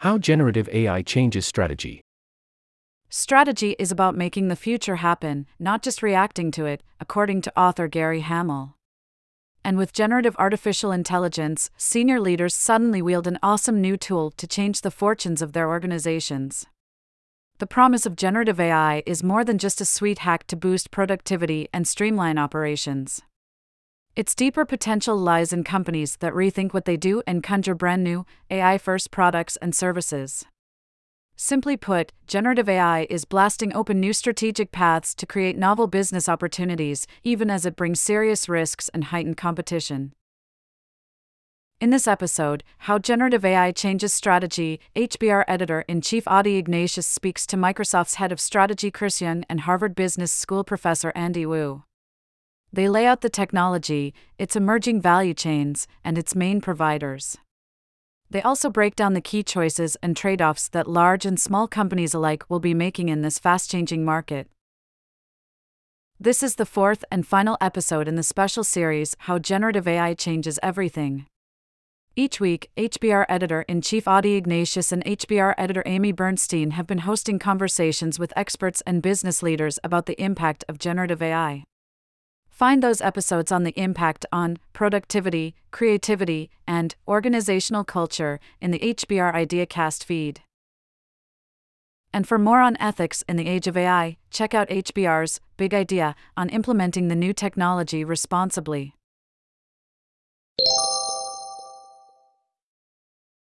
How generative AI changes strategy. Strategy is about making the future happen, not just reacting to it, according to author Gary Hamel. And with generative artificial intelligence, senior leaders suddenly wield an awesome new tool to change the fortunes of their organizations. The promise of generative AI is more than just a sweet hack to boost productivity and streamline operations. Its deeper potential lies in companies that rethink what they do and conjure brand new, AI first products and services. Simply put, generative AI is blasting open new strategic paths to create novel business opportunities, even as it brings serious risks and heightened competition. In this episode, How Generative AI Changes Strategy, HBR editor in chief Adi Ignatius speaks to Microsoft's head of strategy Chris Young and Harvard Business School professor Andy Wu. They lay out the technology, its emerging value chains, and its main providers. They also break down the key choices and trade offs that large and small companies alike will be making in this fast changing market. This is the fourth and final episode in the special series How Generative AI Changes Everything. Each week, HBR editor in chief Adi Ignatius and HBR editor Amy Bernstein have been hosting conversations with experts and business leaders about the impact of generative AI. Find those episodes on the impact on productivity, creativity, and organizational culture in the HBR IdeaCast feed. And for more on ethics in the age of AI, check out HBR's Big Idea on implementing the new technology responsibly.